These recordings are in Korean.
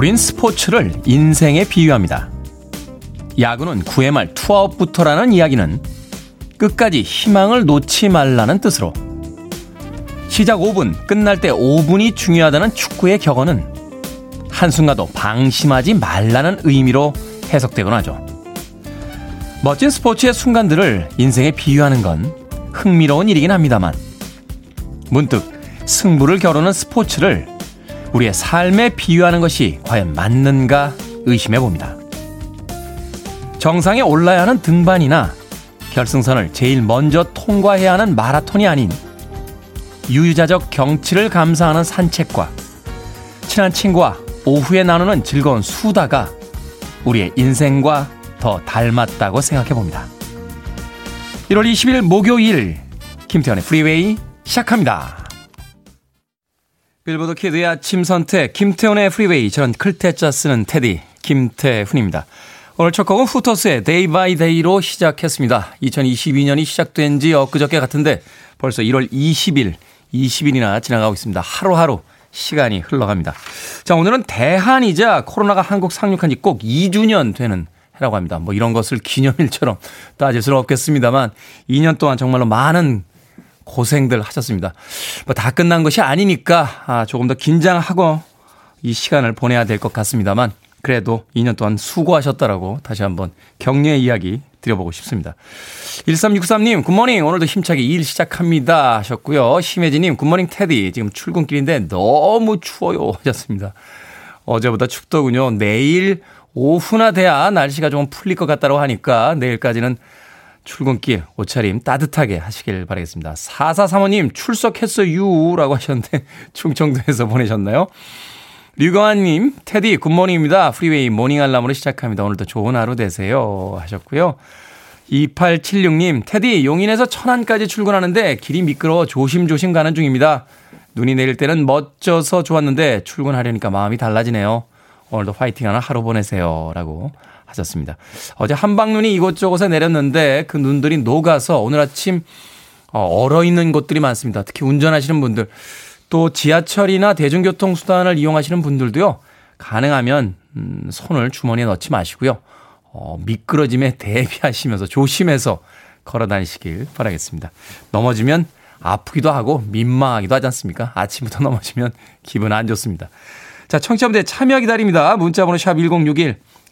우린 스포츠를 인생에 비유합니다. 야구는 9회 말 투아웃부터라는 이야기는 끝까지 희망을 놓지 말라는 뜻으로 시작 5분, 끝날 때 5분이 중요하다는 축구의 격언은 한순간도 방심하지 말라는 의미로 해석되곤 하죠. 멋진 스포츠의 순간들을 인생에 비유하는 건 흥미로운 일이긴 합니다만 문득 승부를 겨루는 스포츠를 우리의 삶에 비유하는 것이 과연 맞는가 의심해 봅니다. 정상에 올라야 하는 등반이나 결승선을 제일 먼저 통과해야 하는 마라톤이 아닌 유유자적 경치를 감사하는 산책과 친한 친구와 오후에 나누는 즐거운 수다가 우리의 인생과 더 닮았다고 생각해 봅니다. 1월 20일 목요일 김태훈의 freeway 시작합니다. 빌보드 kid의 아침 선택 김태훈의 freeway 저는 클 태자 쓰는 테디 김태훈입니다. 오늘 첫 곡은 후터스의 Day by Day로 시작했습니다. 2022년이 시작된 지 엊그저께 같은데 벌써 1월 20일, 20일이나 지나가고 있습니다. 하루하루 시간이 흘러갑니다. 자, 오늘은 대한이자 코로나가 한국 상륙한 지 꼭 2주년 되는 해라고 합니다. 뭐 이런 것을 기념일처럼 따질 수는 없겠습니다만 2년 동안 정말로 많은 고생들 하셨습니다. 뭐 다 끝난 것이 아니니까 아, 조금 더 긴장하고 이 시간을 보내야 될 것 같습니다만 그래도 2년 동안 수고하셨다라고 다시 한번 격려의 이야기 드려보고 싶습니다. 1363님, 굿모닝. 오늘도 힘차게 일 시작합니다. 하셨고요. 심혜진님, 굿모닝 테디. 지금 출근길인데 너무 추워요. 하셨습니다. 어제보다 춥더군요. 내일 오후나 돼야 날씨가 좀 풀릴 것 같다고 하니까 내일까지는 출근길 옷차림 따뜻하게 하시길 바라겠습니다. 4435님 출석했어요 라고 하셨는데 충청도에서 보내셨나요? 류경환님, 테디 good morning입니다. freeway morning 알람으로 시작합니다. 오늘도 좋은 하루 되세요. 하셨고요. 2876님, 테디 용인에서 천안까지 출근하는데 길이 미끄러워 조심조심 가는 중입니다. 눈이 내릴 때는 멋져서 좋았는데 출근하려니까 마음이 달라지네요. 오늘도 화이팅하는 하루 보내세요. 라고 하셨습니다. 어제 한방눈이 이곳저곳에 내렸는데 그 눈들이 녹아서 오늘 아침 어, 얼어 있는 곳들이 많습니다. 특히 운전하시는 분들 또 지하철이나 대중교통 수단을 이용하시는 분들도요. 가능하면 음, 손을 주머니에 넣지 마시고요. 어, 미끄러짐에 대비하시면서 조심해서 걸어 다니시길 바라겠습니다. 넘어지면 아프기도 하고 민망하기도 하지 않습니까? 아침부터 넘어지면 기분 안 좋습니다. 자, 청취자분들 참여 기다립니다. 문자번호 샵 1061.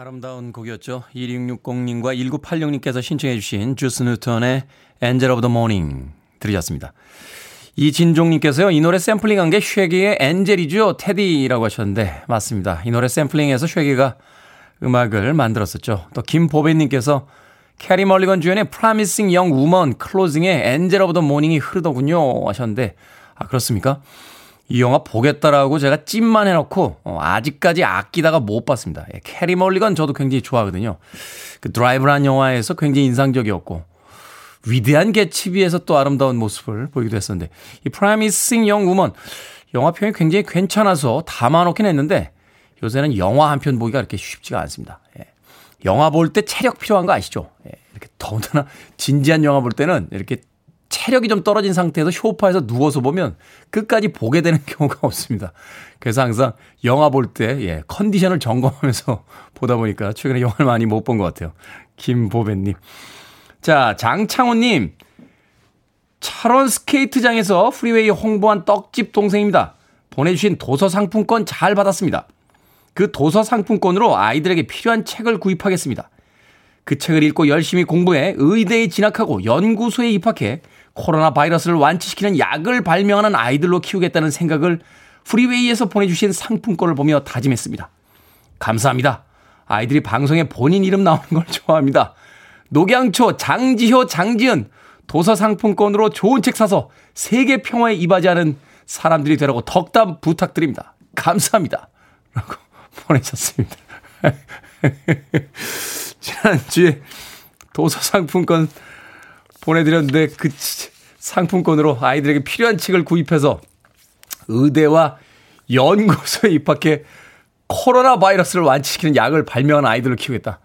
아름다운 곡이었죠. 2660님과 1986님께서 신청해 주신 주스 뉴턴의 Angel of the Morning 들으셨습니다. 이진종님께서요. 이 노래 샘플링한 게 Shaggy의 Angel이죠. 테디라고 하셨는데 맞습니다. 이 노래 샘플링해서 Shaggy가 음악을 만들었었죠. 또 김보배님께서 캐리 멀리건 주연의 Promising Young Woman closing에 Angel of the Morning이 흐르더군요 하셨는데 아 그렇습니까? 이 영화 보겠다라고 제가 찜만 해놓고 어, 아직까지 아끼다가 못 봤습니다. 예, 캐리 멀리건 저도 굉장히 좋아하거든요. 그 드라이브란 영화에서 굉장히 인상적이었고 위대한 개츠비에서 또 아름다운 모습을 보이기도 했었는데 이 프라미싱 영 우먼 영화 표현이 굉장히 괜찮아서 담아놓긴 했는데 요새는 영화 한 편 보기가 그렇게 쉽지가 않습니다. 예. 영화 볼 때 체력 필요한 거 아시죠? 예. 이렇게 더군다나 진지한 영화 볼 때는 이렇게 체력이 좀 떨어진 상태에서 쇼파에서 누워서 보면 끝까지 보게 되는 경우가 없습니다. 그래서 항상 영화 볼 때, 예, 컨디션을 점검하면서 보다 보니까 최근에 영화를 많이 못 본 것 같아요. 김보배님. 자, 장창호님. 철원 스케이트장에서 freeway 홍보한 떡집 동생입니다. 보내주신 도서 상품권 잘 받았습니다. 그 도서 상품권으로 아이들에게 필요한 책을 구입하겠습니다. 그 책을 읽고 열심히 공부해 의대에 진학하고 연구소에 입학해 코로나 바이러스를 완치시키는 약을 발명하는 아이들로 키우겠다는 생각을 프리웨이에서 보내주신 상품권을 보며 다짐했습니다. 감사합니다. 아이들이 방송에 본인 이름 나오는 걸 좋아합니다. 녹양초, 장지효, 장지은 도서 상품권으로 좋은 책 사서 세계 평화에 이바지하는 사람들이 되라고 덕담 부탁드립니다. 감사합니다. 라고 보내셨습니다. 지난주에 도서 상품권 보내드렸는데 그 상품권으로 아이들에게 필요한 책을 구입해서 의대와 연구소에 입학해 코로나 바이러스를 완치시키는 약을 발명한 아이들을 키우겠다.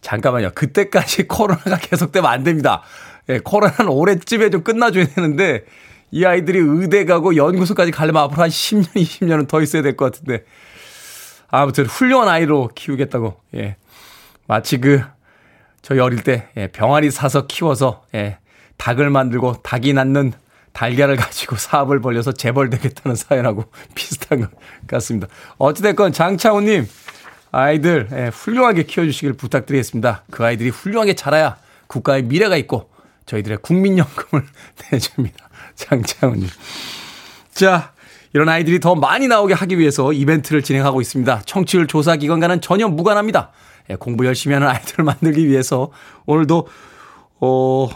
잠깐만요. 그때까지 코로나가 계속되면 안 됩니다. 예, 코로나는 올해쯤에 좀 끝나줘야 되는데 이 아이들이 의대 가고 연구소까지 가려면 앞으로 한 10년, 20년은 더 있어야 될 것 같은데. 아무튼 훌륭한 아이로 키우겠다고. 예. 마치 그 저희 어릴 때 예, 병아리 사서 키워서 예, 닭을 만들고 닭이 낳는 달걀을 가지고 사업을 벌려서 재벌되겠다는 사연하고 비슷한 것 같습니다. 어찌됐건 장차훈님 아이들 예, 훌륭하게 키워주시길 부탁드리겠습니다. 그 아이들이 훌륭하게 자라야 국가의 미래가 있고 저희들의 국민연금을 내줍니다. 장차훈님. 자, 이런 아이들이 더 많이 나오게 하기 위해서 이벤트를 진행하고 있습니다. 청취율 조사 기관과는 전혀 무관합니다. 예, 공부 열심히 하는 아이들을 만들기 위해서 오늘도 어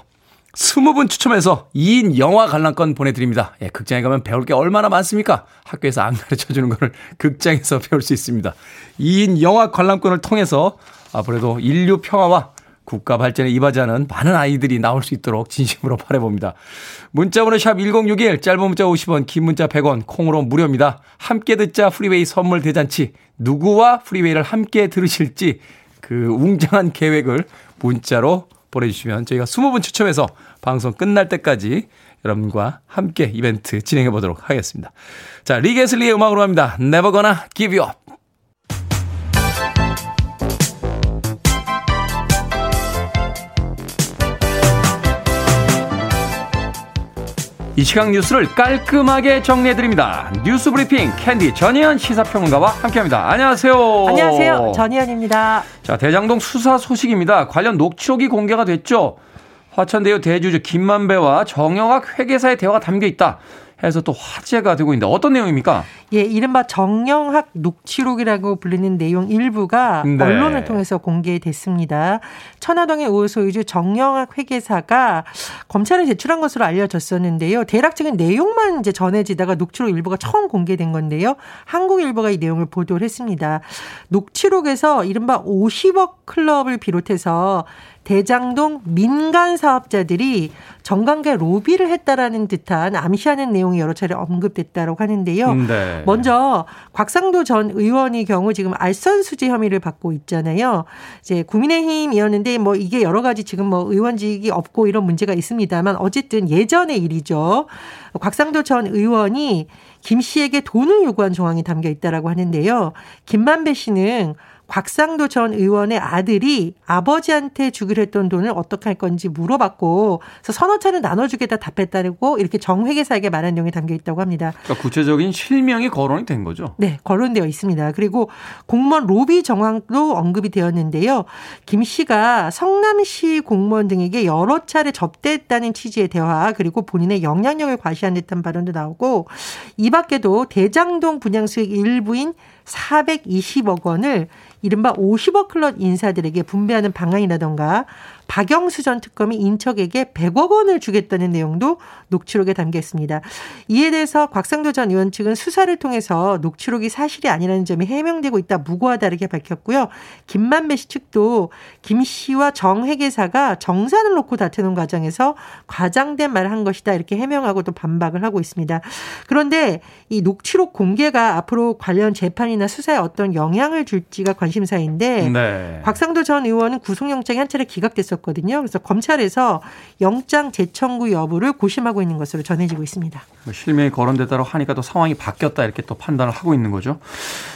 20분 추첨해서 2인 영화 관람권 보내드립니다. 예, 극장에 가면 배울 게 얼마나 많습니까? 학교에서 안 가르쳐 주는 거를 극장에서 배울 수 있습니다. 2인 영화 관람권을 통해서 앞으로도 인류 평화와 국가 발전에 이바지하는 많은 아이들이 나올 수 있도록 진심으로 바라봅니다. 문자번호 sharp 1061, 짧은 문자 50원, 긴 문자 100원, 콩으로 무료입니다. 함께 듣자 freeway 선물 대잔치. 누구와 freeway를 함께 들으실지 그 웅장한 계획을 문자로 보내주시면 저희가 20분 추첨해서 방송 끝날 때까지 여러분과 함께 이벤트 진행해 보도록 하겠습니다. 자, 릭 애슬리의 음악으로 갑니다. Never gonna give you up. 이 시각 뉴스를 깔끔하게 정리해드립니다. 뉴스 브리핑 캔디 전희연 시사평론가와 함께합니다. 안녕하세요. 안녕하세요. 전희연입니다. 자, 대장동 수사 소식입니다. 관련 녹취록이 공개가 됐죠. 화천대유 대주주 김만배와 정영학 회계사의 대화가 담겨 있다. 해서 또 화제가 되고 있는데 어떤 내용입니까? 예, 이른바 정영학 녹취록이라고 불리는 내용 일부가 네. 언론을 통해서 공개됐습니다. 천화동의 우 소유주 정영학 회계사가 검찰에 제출한 것으로 알려졌었는데요. 대략적인 내용만 이제 전해지다가 녹취록 일부가 처음 공개된 건데요. 한국일보가 이 내용을 보도를 했습니다. 녹취록에서 이른바 50억 클럽을 비롯해서 대장동 민간 사업자들이 정관계 로비를 했다라는 듯한 암시하는 내용이 여러 차례 언급됐다고 하는데요. 음, 네. 먼저 곽상도 전 의원의 경우 지금 알선 수재 혐의를 받고 있잖아요. 이제 국민의힘이었는데 뭐 이게 여러 가지 지금 뭐 의원직이 없고 이런 문제가 있습니다만 어쨌든 예전의 일이죠. 곽상도 전 의원이 김 씨에게 돈을 요구한 정황이 담겨 있다라고 하는데요. 김만배 씨는 곽상도 전 의원의 아들이 아버지한테 주기로 했던 돈을 어떻게 할 건지 물어봤고 그래서 서너 차례 나눠주겠다 답했다고 이렇게 정회계사에게 말한 내용이 담겨 있다고 합니다. 그러니까 구체적인 실명이 거론이 된 거죠? 네, 거론되어 있습니다. 그리고 공무원 로비 정황도 언급이 되었는데요. 김 씨가 성남시 공무원 등에게 여러 차례 접대했다는 취지의 대화 그리고 본인의 영향력을 과시한 듯한 발언도 나오고 이 밖에도 대장동 분양 수익 일부인 420억 원을 이른바 50억 클럽 인사들에게 분배하는 방안이라던가 박영수 전 특검이 인척에게 100억 원을 주겠다는 내용도 녹취록에 담겨 있습니다. 이에 대해서 곽상도 전 의원 측은 수사를 통해서 녹취록이 사실이 아니라는 점이 해명되고 있다 무고하다 이렇게 밝혔고요. 김만배 씨 측도 김 씨와 정 회계사가 정산을 놓고 다투는 과정에서 과장된 말을 한 것이다 이렇게 해명하고 또 반박을 하고 있습니다. 그런데 이 녹취록 공개가 앞으로 관련 재판이나 수사에 어떤 영향을 줄지가 관심사인데 네. 곽상도 전 의원은 구속영장이 한 차례 기각됐었고 있었거든요. 그래서 검찰에서 영장 재청구 여부를 고심하고 있는 것으로 전해지고 있습니다. 뭐 실명이 거론되다고 하니까 또 상황이 바뀌었다 이렇게 또 판단을 하고 있는 거죠.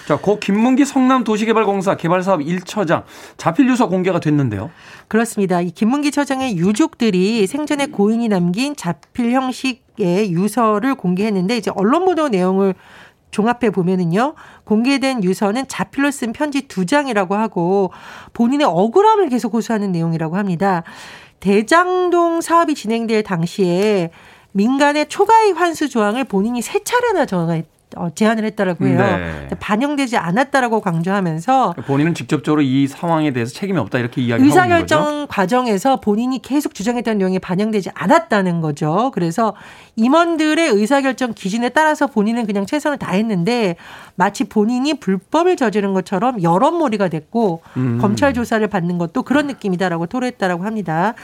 자, 고 김문기 성남도시개발공사 개발사업 1처장 자필 유서 공개가 됐는데요. 그렇습니다. 이 김문기 처장의 유족들이 생전에 고인이 남긴 자필 형식의 유서를 공개했는데 이제 언론 보도 내용을 종합해 보면은요. 공개된 유서는 자필로 쓴 편지 두 장이라고 하고 본인의 억울함을 계속 호소하는 내용이라고 합니다. 대장동 사업이 진행될 당시에 민간의 초과이익 환수 조항을 본인이 세 차례나 정했 어, 제안을 했다라고 해요. 네. 반영되지 않았다라고 강조하면서 본인은 직접적으로 이 상황에 대해서 책임이 없다 이렇게 이야기하고 의사결정 과정에서 본인이 계속 주장했던 내용이 반영되지 않았다는 거죠. 그래서 임원들의 의사결정 기준에 따라서 본인은 그냥 최선을 다했는데 마치 본인이 불법을 저지른 것처럼 여론몰이가 됐고 음. 검찰 조사를 받는 것도 그런 느낌이다라고 토로했다라고 합니다.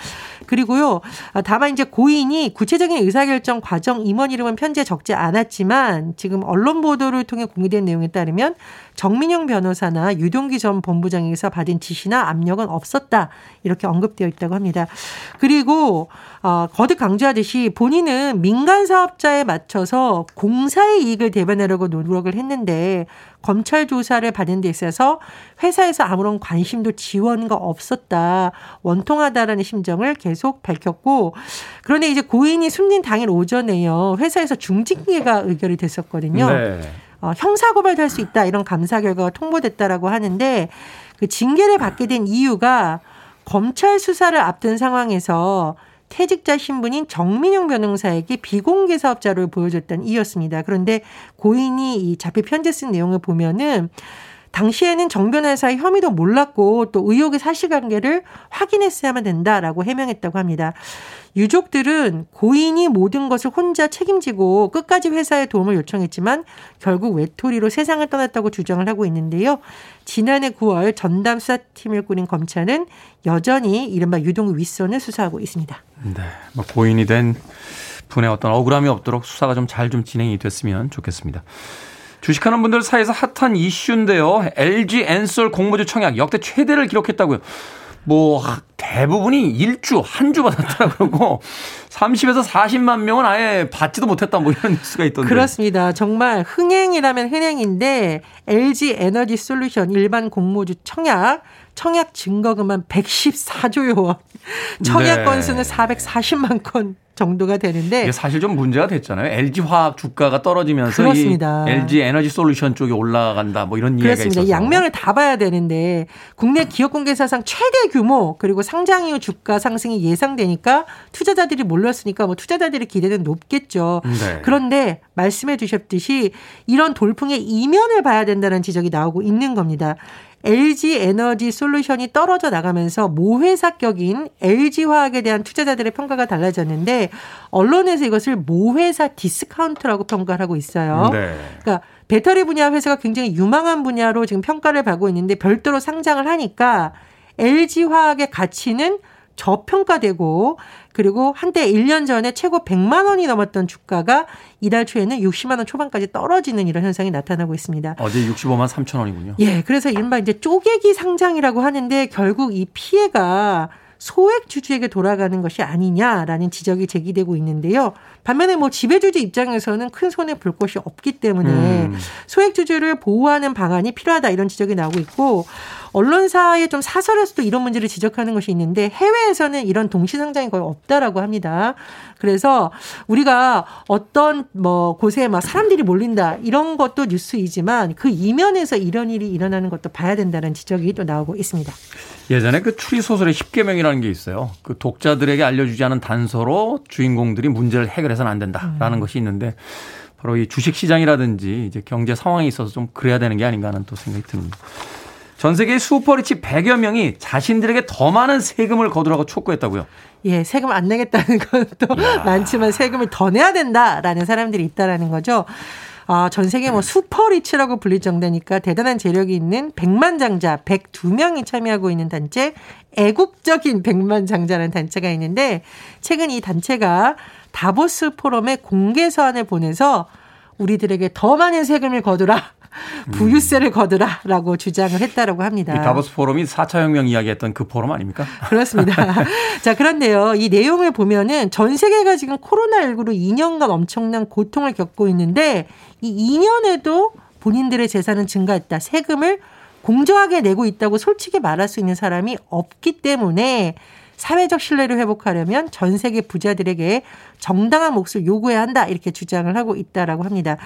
그리고요. 다만 이제 고인이 구체적인 의사결정 과정 임원 이름은 편지에 적지 않았지만 지금 언론 보도를 통해 공개된 내용에 따르면 정민영 변호사나 유동기 전 본부장에게서 받은 지시나 압력은 없었다. 이렇게 언급되어 있다고 합니다. 그리고 어, 거듭 강조하듯이 본인은 민간 사업자에 맞춰서 공사의 이익을 대변하려고 노력을 했는데 검찰 조사를 받은 데 있어서 회사에서 아무런 관심도 지원과 없었다. 원통하다라는 심정을 계속 밝혔고 그런데 이제 고인이 숨진 당일 오전에요. 회사에서 중징계가 의결이 됐었거든요. 네. 어, 형사고발할 수 있다 이런 감사 결과가 통보됐다라고 하는데 그 징계를 받게 된 이유가 검찰 수사를 앞둔 상황에서 퇴직자 신분인 정민영 변호사에게 비공개 사업자를 보여줬다는 이유였습니다. 그런데 고인이 이 자필 편지 쓴 내용을 보면은 당시에는 정 변호사의 혐의도 몰랐고 또 의혹의 사실관계를 확인했어야만 된다라고 해명했다고 합니다. 유족들은 고인이 모든 것을 혼자 책임지고 끝까지 회사에 도움을 요청했지만 결국 외톨이로 세상을 떠났다고 주장을 하고 있는데요. 지난해 9월 전담 수사팀을 꾸린 검찰은 여전히 이른바 유동 윗선을 수사하고 있습니다. 네. 뭐 고인이 된 분의 어떤 억울함이 없도록 수사가 좀 잘좀 좀 진행이 됐으면 좋겠습니다. 주식하는 분들 사이에서 핫한 이슈인데요. LG 엔솔 공모주 청약 역대 최대를 기록했다고요. 뭐 대부분이 일주 한 주 받았다 그러고 30에서 40만 명은 아예 받지도 못했다 뭐 이런 뉴스가 있던데. 그렇습니다. 정말 흥행이라면 흥행인데 LG 에너지 솔루션 일반 공모주 청약 청약 증거금은 114조요 원. 청약 네. 건수는 440만 건 정도가 되는데 사실 좀 문제가 됐잖아요. LG 화학 주가가 떨어지면서 그렇습니다. LG 에너지 솔루션 쪽에 올라간다 뭐 이런 이야기가 그렇습니다. 있어서 양면을 다 봐야 되는데 국내 기업 공개 사상 최대 규모 그리고 상장 이후 주가 상승이 예상되니까 투자자들이 몰렸으니까 뭐 투자자들의 기대는 높겠죠. 네. 그런데 말씀해 주셨듯이 이런 돌풍의 이면을 봐야 된다는 지적이 나오고 있는 겁니다. LG 에너지 솔루션이 떨어져 나가면서 모회사격인 LG 화학에 대한 투자자들의 평가가 달라졌는데 언론에서 이것을 모회사 디스카운트라고 평가를 하고 있어요. 네. 그러니까 배터리 분야 회사가 굉장히 유망한 분야로 지금 평가를 받고 있는데 별도로 상장을 하니까 LG 화학의 가치는 저평가되고 그리고 한때 1년 전에 최고 100만 원이 넘었던 주가가 이달 초에는 60만 원 초반까지 떨어지는 이런 현상이 나타나고 있습니다. 어제 65만 3천 원이군요. 예, 그래서 이른바 이제 쪼개기 상장이라고 하는데 결국 이 피해가 소액 주주에게 돌아가는 것이 아니냐라는 지적이 제기되고 있는데요. 반면에 뭐 지배주주 입장에서는 큰 손해 볼 것이 없기 때문에 음. 소액 주주를 보호하는 방안이 필요하다 이런 지적이 나오고 있고 언론사의 좀 사설에서도 이런 문제를 지적하는 것이 있는데 해외에서는 이런 동시 상장이 거의 없다라고 합니다. 그래서 우리가 어떤 뭐 곳에 막 사람들이 몰린다 이런 것도 뉴스이지만 그 이면에서 이런 일이 일어나는 것도 봐야 된다는 지적이 또 나오고 있습니다. 예전에 그 추리 소설의 10계명이라는 게 있어요. 그 독자들에게 알려주지 않은 단서로 주인공들이 문제를 해결해 서는 안 된다라는 음. 것이 있는데 바로 이 주식 시장이라든지 이제 경제 상황에 있어서 좀 그래야 되는 게 아닌가 하는 또 생각이 듭니다. 전 세계 슈퍼리치 100여 명이 자신들에게 더 많은 세금을 거두라고 촉구했다고요. 예, 세금 안 내겠다는 것도 많지만 세금을 더 내야 된다라는 사람들이 있다라는 거죠. 아, 전 세계 뭐 슈퍼리치라고 불릴 정도니까 대단한 재력이 있는 백만장자 102명이 참여하고 있는 단체 애국적인 백만장자라는 단체가 있는데 최근 이 단체가 다보스 포럼에 공개 서한을 보내서 우리들에게 더 많은 세금을 거두라. 부유세를 거두라라고 주장을 했다라고 합니다. 이 다보스 포럼이 4차 혁명 이야기했던 그 포럼 아닙니까? 그렇습니다. 자, 그런데요. 이 내용을 보면은 전 세계가 지금 코로나19로 2년간 엄청난 고통을 겪고 있는데 이 2년에도 본인들의 재산은 증가했다. 세금을 공정하게 내고 있다고 솔직히 말할 수 있는 사람이 없기 때문에 사회적 신뢰를 회복하려면 전 세계 부자들에게 정당한 몫을 요구해야 한다 이렇게 주장을 하고 있다라고 합니다.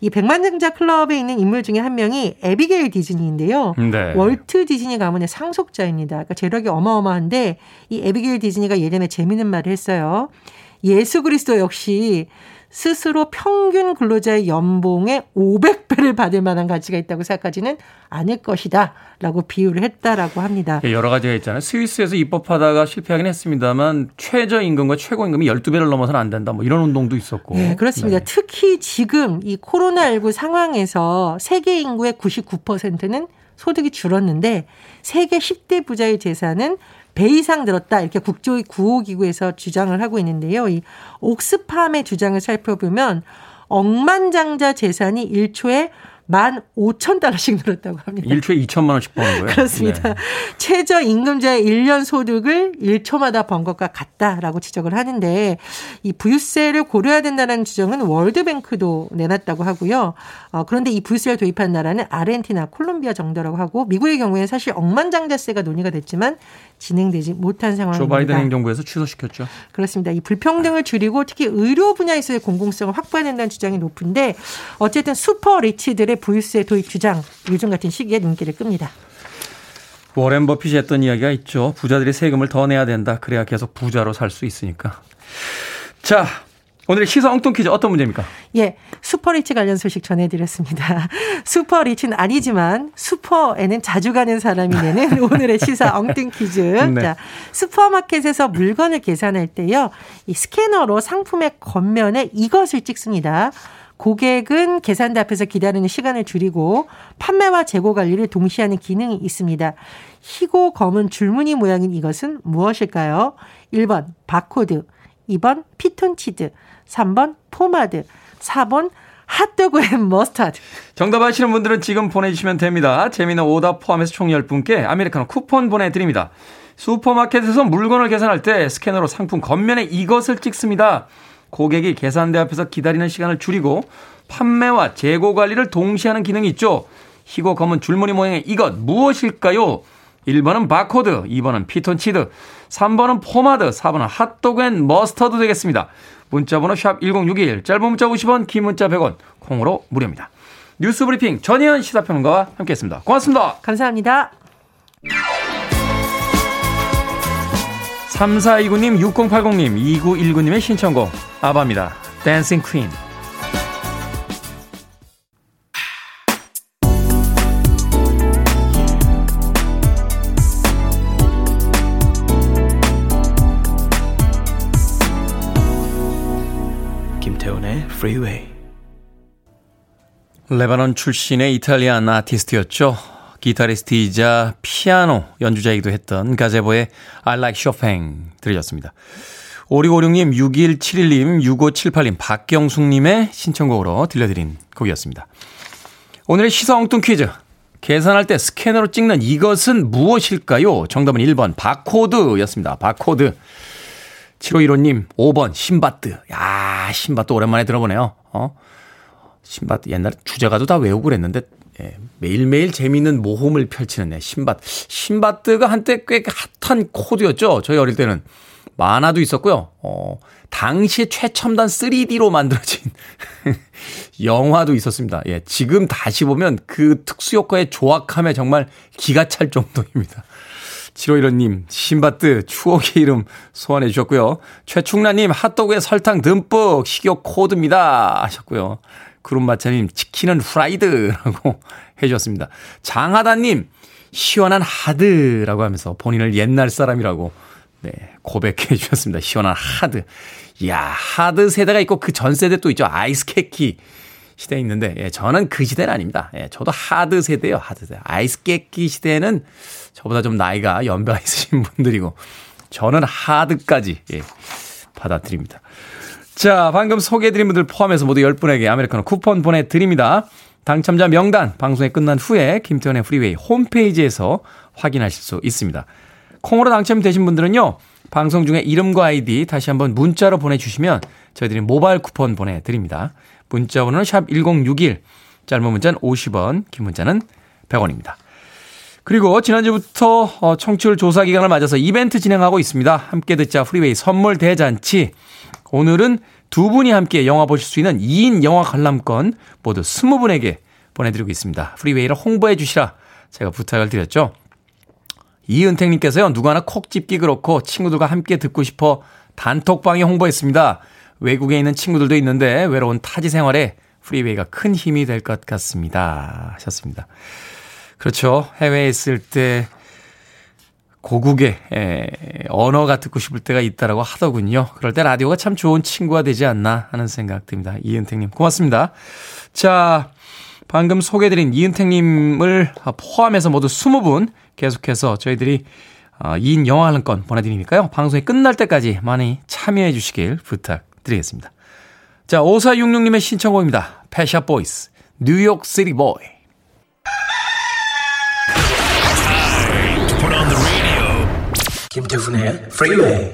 이 백만장자 클럽에 있는 인물 중에 한 명이 에비게일 디즈니인데요. 네. 월트 디즈니 가문의 상속자입니다. 그러니까 재력이 어마어마한데 이 에비게일 디즈니가 예전에 재미있는 말을 했어요. 예수 그리스도 역시 스스로 평균 근로자의 연봉의 500배를 받을 만한 가치가 있다고 생각하지는 않을 것이다. 라고 비유를 했다라고 합니다. 예, 여러 가지가 있잖아요. 스위스에서 입법하다가 실패하긴 했습니다만 최저임금과 최고임금이 12배를 넘어서는 안 된다. 뭐 이런 운동도 있었고. 네, 그렇습니다. 네. 특히 지금 이 코로나19 상황에서 세계 인구의 99%는 소득이 줄었는데 세계 10대 부자의 재산은 배 이상 늘었다 이렇게 국조의 구호기구에서 주장을 하고 있는데요. 이 옥스팜의 주장을 살펴보면 억만장자 재산이 1초에 만 오천 달러씩 늘었다고 합니다. 1초에 2천만 원씩 버는 거예요? 그렇습니다. 네. 최저 임금자의 1년 소득을 1초마다 번 것과 같다라고 지적을 하는데 이 부유세를 고려해야 된다는 지적은 월드뱅크도 내놨다고 하고요. 어, 그런데 이 부유세를 도입한 나라는 아르헨티나, 콜롬비아 정도라고 하고 미국의 경우에는 사실 억만장자세가 논의가 됐지만 진행되지 못한 상황입니다. 조 바이든 행정부에서 취소시켰죠. 그렇습니다. 이 불평등을 줄이고 특히 의료 분야에서의 공공성을 확보해야 된다는 주장이 높은데 어쨌든 슈퍼 리치들의 부유세 도입 주장 요즘 같은 시기에 눈길을 끕니다. 워렌 버핏이 했던 이야기가 있죠. 부자들이 세금을 더 내야 된다. 그래야 계속 부자로 살 수 있으니까. 자, 오늘의 시사 엉뚱 퀴즈 어떤 문제입니까? 예, 슈퍼리치 관련 소식 전해드렸습니다. 슈퍼리치는 아니지만 슈퍼에는 자주 가는 사람이 내는 오늘의 시사 엉뚱 퀴즈. 네. 자, 슈퍼마켓에서 물건을 계산할 때요, 이 스캐너로 상품의 겉면에 이것을 찍습니다. 고객은 계산대 앞에서 기다리는 시간을 줄이고 판매와 재고 관리를 동시에 하는 기능이 있습니다. 희고 검은 줄무늬 모양인 이것은 무엇일까요? 1번 바코드, 2번 피톤치드, 3번 포마드, 4번 핫도그 and mustard. 정답 아시는 분들은 지금 보내주시면 됩니다. 재미는 오답 포함해서 총 10분께 아메리카노 쿠폰 보내드립니다. 슈퍼마켓에서 물건을 계산할 때 스캐너로 상품 겉면에 이것을 찍습니다. 고객이 계산대 앞에서 기다리는 시간을 줄이고 판매와 재고 관리를 동시에 하는 기능이 있죠. 희고 검은 줄무늬 모양의 이것 무엇일까요? 1번은 바코드, 2번은 피톤치드, 3번은 포마드, 4번은 핫도그 and mustard 되겠습니다. 문자번호 샵 1061, 짧은 문자 50원, 긴 문자 100원, 콩으로 무료입니다. 뉴스 브리핑 전희연 시사평론가와 함께했습니다. 고맙습니다. 감사합니다. 3429님, 6080님, 2919님의 신청곡 ABBA입니다. Dancing Queen. Freeway. 레바논 출신의 Italian 아티스트였죠. 기타리스트이자 피아노 연주자이기도 했던 Gazebo의 I Like Chopin 들으셨습니다. 5656님, 6171님, 6578님, 박경숙님의 신청곡으로 들려드린 곡이었습니다. 오늘의 시사 엉뚱 퀴즈. 계산할 때 스캐너로 찍는 이것은 무엇일까요? 정답은 1번 바코드였습니다. 바코드. 7515님, 5번, 신바트. 야 신바트 오랜만에 들어보네요. 어? 신바트 옛날에 주제가도 다 외우고 그랬는데, 예, 매일매일 재미있는 모험을 펼치는 애, 신바트. 신바트가 한때 꽤 핫한 코드였죠. 저희 어릴 때는. 만화도 있었고요. 어, 당시에 최첨단 3D로 만들어진 영화도 있었습니다. 예, 지금 다시 보면 그 특수 효과의 조악함에 정말 기가 찰 정도입니다. 7515님, 신바드 추억의 이름 소환해 주셨고요. 최충나님, 핫도그에 설탕 듬뿍 식욕 코드입니다. 하셨고요. 구름마차님, 치킨은 fried라고 해 주셨습니다. 장하다님, 시원한 하드라고 하면서 본인을 옛날 사람이라고 네, 고백해 주셨습니다. 시원한 하드. 이야, 하드 세대가 있고 그 전 세대 또 있죠. 아이스 케키 시대에 있는데, 예, 저는 그 시대는 아닙니다. 예, 저도 하드 세대예요, 하드 세대. 아이스 깨끼 시대는 저보다 좀 나이가 연배가 있으신 분들이고, 저는 하드까지, 예, 받아들입니다. 자, 방금 소개해드린 분들 포함해서 모두 10분에게 아메리카노 쿠폰 보내드립니다. 당첨자 명단 방송이 끝난 후에 김태훈의 Freeway 홈페이지에서 확인하실 수 있습니다. 콩으로 당첨되신 분들은요, 방송 중에 이름과 아이디 다시 한번 문자로 보내주시면 저희들이 모바일 쿠폰 보내드립니다. 문자 번호는 샵 1061, 짧은 문자는 50원, 긴 문자는 100원입니다. 그리고 지난주부터 어, 청취율 조사 기간을 맞아서 이벤트 진행하고 있습니다. 함께 듣자 Freeway 선물 대잔치. 오늘은 두 분이 함께 영화 보실 수 있는 2인 영화 관람권 모두 20분에게 보내드리고 있습니다. Freeway를 홍보해 주시라 제가 부탁을 드렸죠. 이은택님께서요, 누구나 콕 집기 그렇고 친구들과 함께 듣고 싶어 단톡방에 홍보했습니다. 외국에 있는 친구들도 있는데 외로운 타지 생활에 프리웨이가 큰 힘이 될 것 같습니다. 하셨습니다. 그렇죠. 해외에 있을 때 고국의 에, 언어가 듣고 싶을 때가 있다라고 하더군요. 그럴 때 라디오가 참 좋은 친구가 되지 않나 하는 생각 듭니다. 이은택님 고맙습니다. 자, 방금 소개해드린 이은택님을 포함해서 모두 20분 계속해서 저희들이 2인 어, 영화 관람권 보내드리니까요. 방송이 끝날 때까지 많이 참여해 주시길 부탁 드리겠습니다. 자, 5466님의 신청곡입니다. Pet Shop Boys, New York City Boy. 김태훈의 Freeway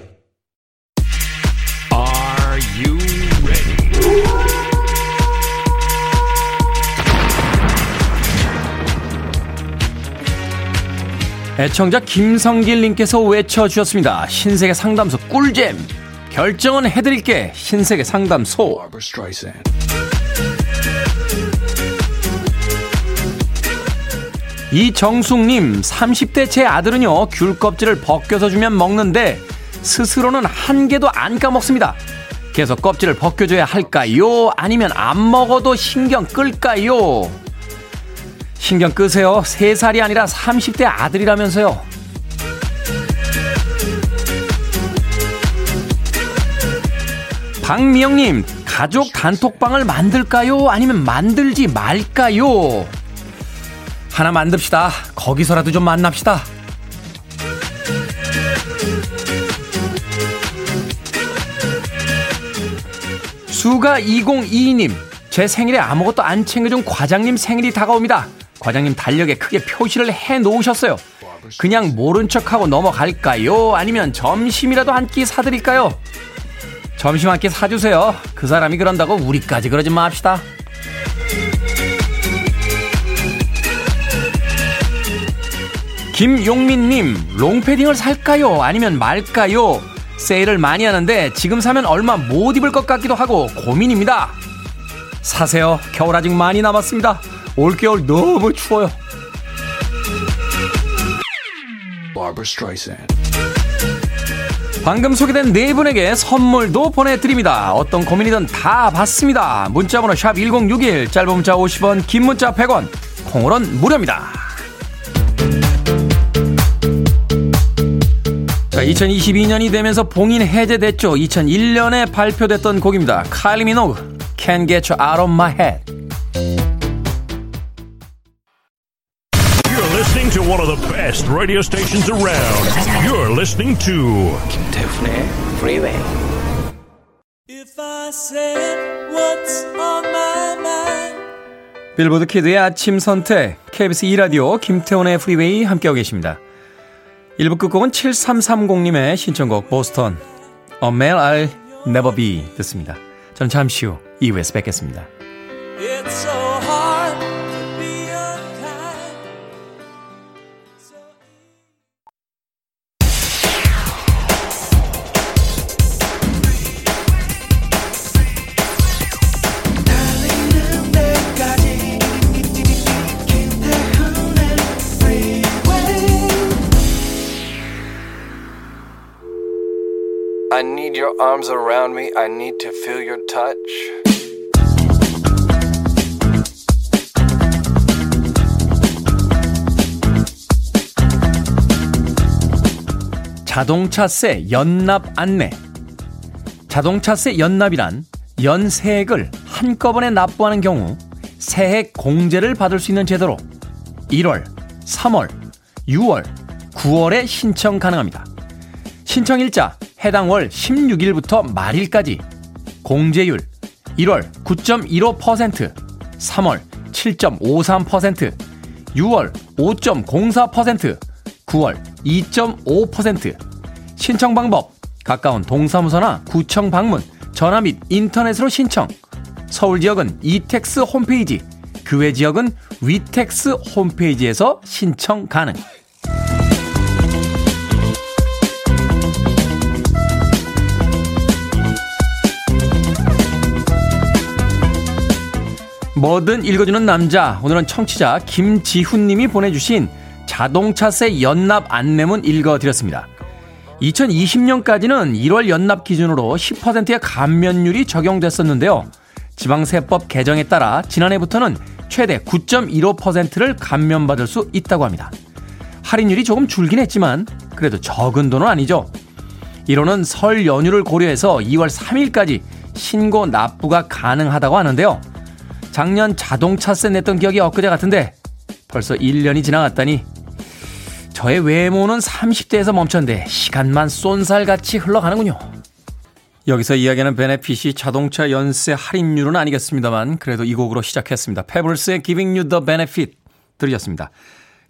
Are you ready? 애청자 김성길님께서 외쳐주셨습니다. 신세계 상담소 꿀잼. 결정은 해드릴게. 신세계 상담소. 이정숙님, 30대 제 아들은요, 귤 껍질을 벗겨서 주면 먹는데, 스스로는 한 개도 안 까먹습니다. 계속 껍질을 벗겨줘야 할까요? 아니면 안 먹어도 신경 끌까요? 신경 끄세요. 3살이 아니라 30대 아들이라면서요. 박미영님, 가족 단톡방을 만들까요? 아니면 만들지 말까요? 하나 만듭시다. 거기서라도 좀 만납시다. 수가 2022님, 제 생일에 아무것도 안 챙겨준 과장님 생일이 다가옵니다. 과장님 달력에 크게 표시를 해 놓으셨어요. 그냥 모른 척하고 넘어갈까요? 아니면 점심이라도 한 끼 사드릴까요? 점심 한 끼 사주세요. 그 사람이 그런다고 우리까지 그러지 맙시다. 김용민님, 롱패딩을 살까요? 아니면 말까요? 세일을 많이 하는데 지금 사면 얼마 못 입을 것 같기도 하고 고민입니다. 사세요. 겨울 아직 많이 남았습니다. 올겨울 너무 추워요. 방금 소개된 네 분에게 선물도 보내드립니다. 어떤 고민이든 다 받습니다. 문자번호 샵 1061, 짧은 문자 50원, 긴 문자 100원, 콩으론 무료입니다. 자, 2022년이 되면서 봉인 해제됐죠. 2001년에 발표됐던 곡입니다. 칼리 미노그, Can't Get You Out of My Head. One of the best radio stations around. You're listening to 김태훈의 Freeway. If I said what's on my mind. 빌보드 kid의 아침 선택, KBS 2 라디오 김태훈의 Freeway 함께하고 계십니다. 1부 끝곡은 7330님의 신청곡 Boston A Man I'll Never Be 듣습니다. 저는 잠시 후 2부에서 뵙겠습니다. Need your arms around me. I need to feel your touch. 자동차세 연납 안내. 자동차세 연납이란 연세액을 한꺼번에 납부하는 경우 세액 공제를 받을 수 있는 제도로 1월, 3월, 6월, 9월에 신청 가능합니다. 신청일자 해당 월 16일부터 말일까지 공제율 1월 9.15%, 3월 7.53%, 6월 5.04%, 9월 2.5%. 신청 방법 가까운 동사무소나 구청 방문, 전화 및 인터넷으로 신청. 서울 지역은 이텍스 홈페이지 그 외 지역은 위텍스 홈페이지에서 신청 가능. 뭐든 읽어주는 남자. 오늘은 청취자 김지훈 님이 보내주신 자동차세 연납 안내문 읽어드렸습니다. 2020년까지는 1월 연납 기준으로 10%의 감면율이 적용됐었는데요. 지방세법 개정에 따라 지난해부터는 최대 9.15%를 감면받을 수 있다고 합니다. 할인율이 조금 줄긴 했지만 그래도 적은 돈은 아니죠. 이로는 설 연휴를 고려해서 2월 3일까지 신고 납부가 가능하다고 하는데요. 작년 자동차세 냈던 기억이 엊그제 같은데 벌써 1년이 지나갔다니 저의 외모는 30대에서 멈췄는데 시간만 쏜살같이 흘러가는군요. 여기서 이야기하는 benefit이 자동차 연세 할인율은 아니겠습니다만 그래도 이 곡으로 시작했습니다. Pebbles의 Giving You the Benefit 들으셨습니다.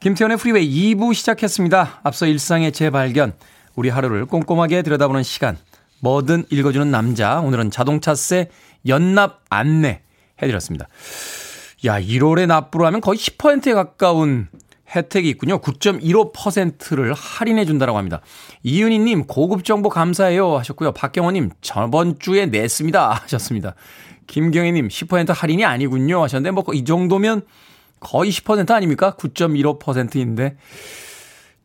김태훈의 Freeway 2부 시작했습니다. 앞서 일상의 재발견, 우리 하루를 꼼꼼하게 들여다보는 시간, 뭐든 읽어주는 남자, 오늘은 자동차세 연납 안내 해드렸습니다. 야, 1월에 납부를 하면 거의 10%에 가까운 혜택이 있군요. 9.15%를 할인해 준다라고 합니다. 이윤희 님 고급 정보 감사해요 하셨고요. 박경호 님 저번 주에 냈습니다 하셨습니다. 김경희 님 10% 할인이 아니군요 하셨는데 뭐 이 정도면 거의 10% 아닙니까? 9.15%인데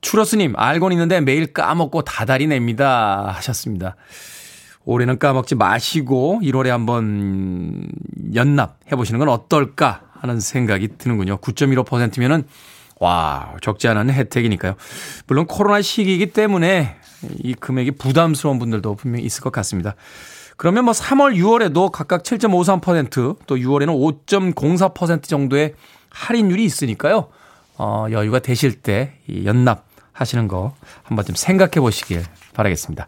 추러스 님 알고는 있는데 매일 까먹고 다달이 냅니다 하셨습니다. 올해는 까먹지 마시고 1월에 한번 연납 해보시는 건 어떨까 하는 생각이 드는군요. 9.15%면은 와, 적지 않은 혜택이니까요. 물론 코로나 시기이기 때문에 이 금액이 부담스러운 분들도 분명히 있을 것 같습니다. 그러면 뭐 3월, 6월에도 각각 7.53%, 또 6월에는 5.04% 정도의 할인율이 있으니까요. 어, 여유가 되실 때 이 연납 하시는 거 한번 좀 생각해 보시길 바라겠습니다.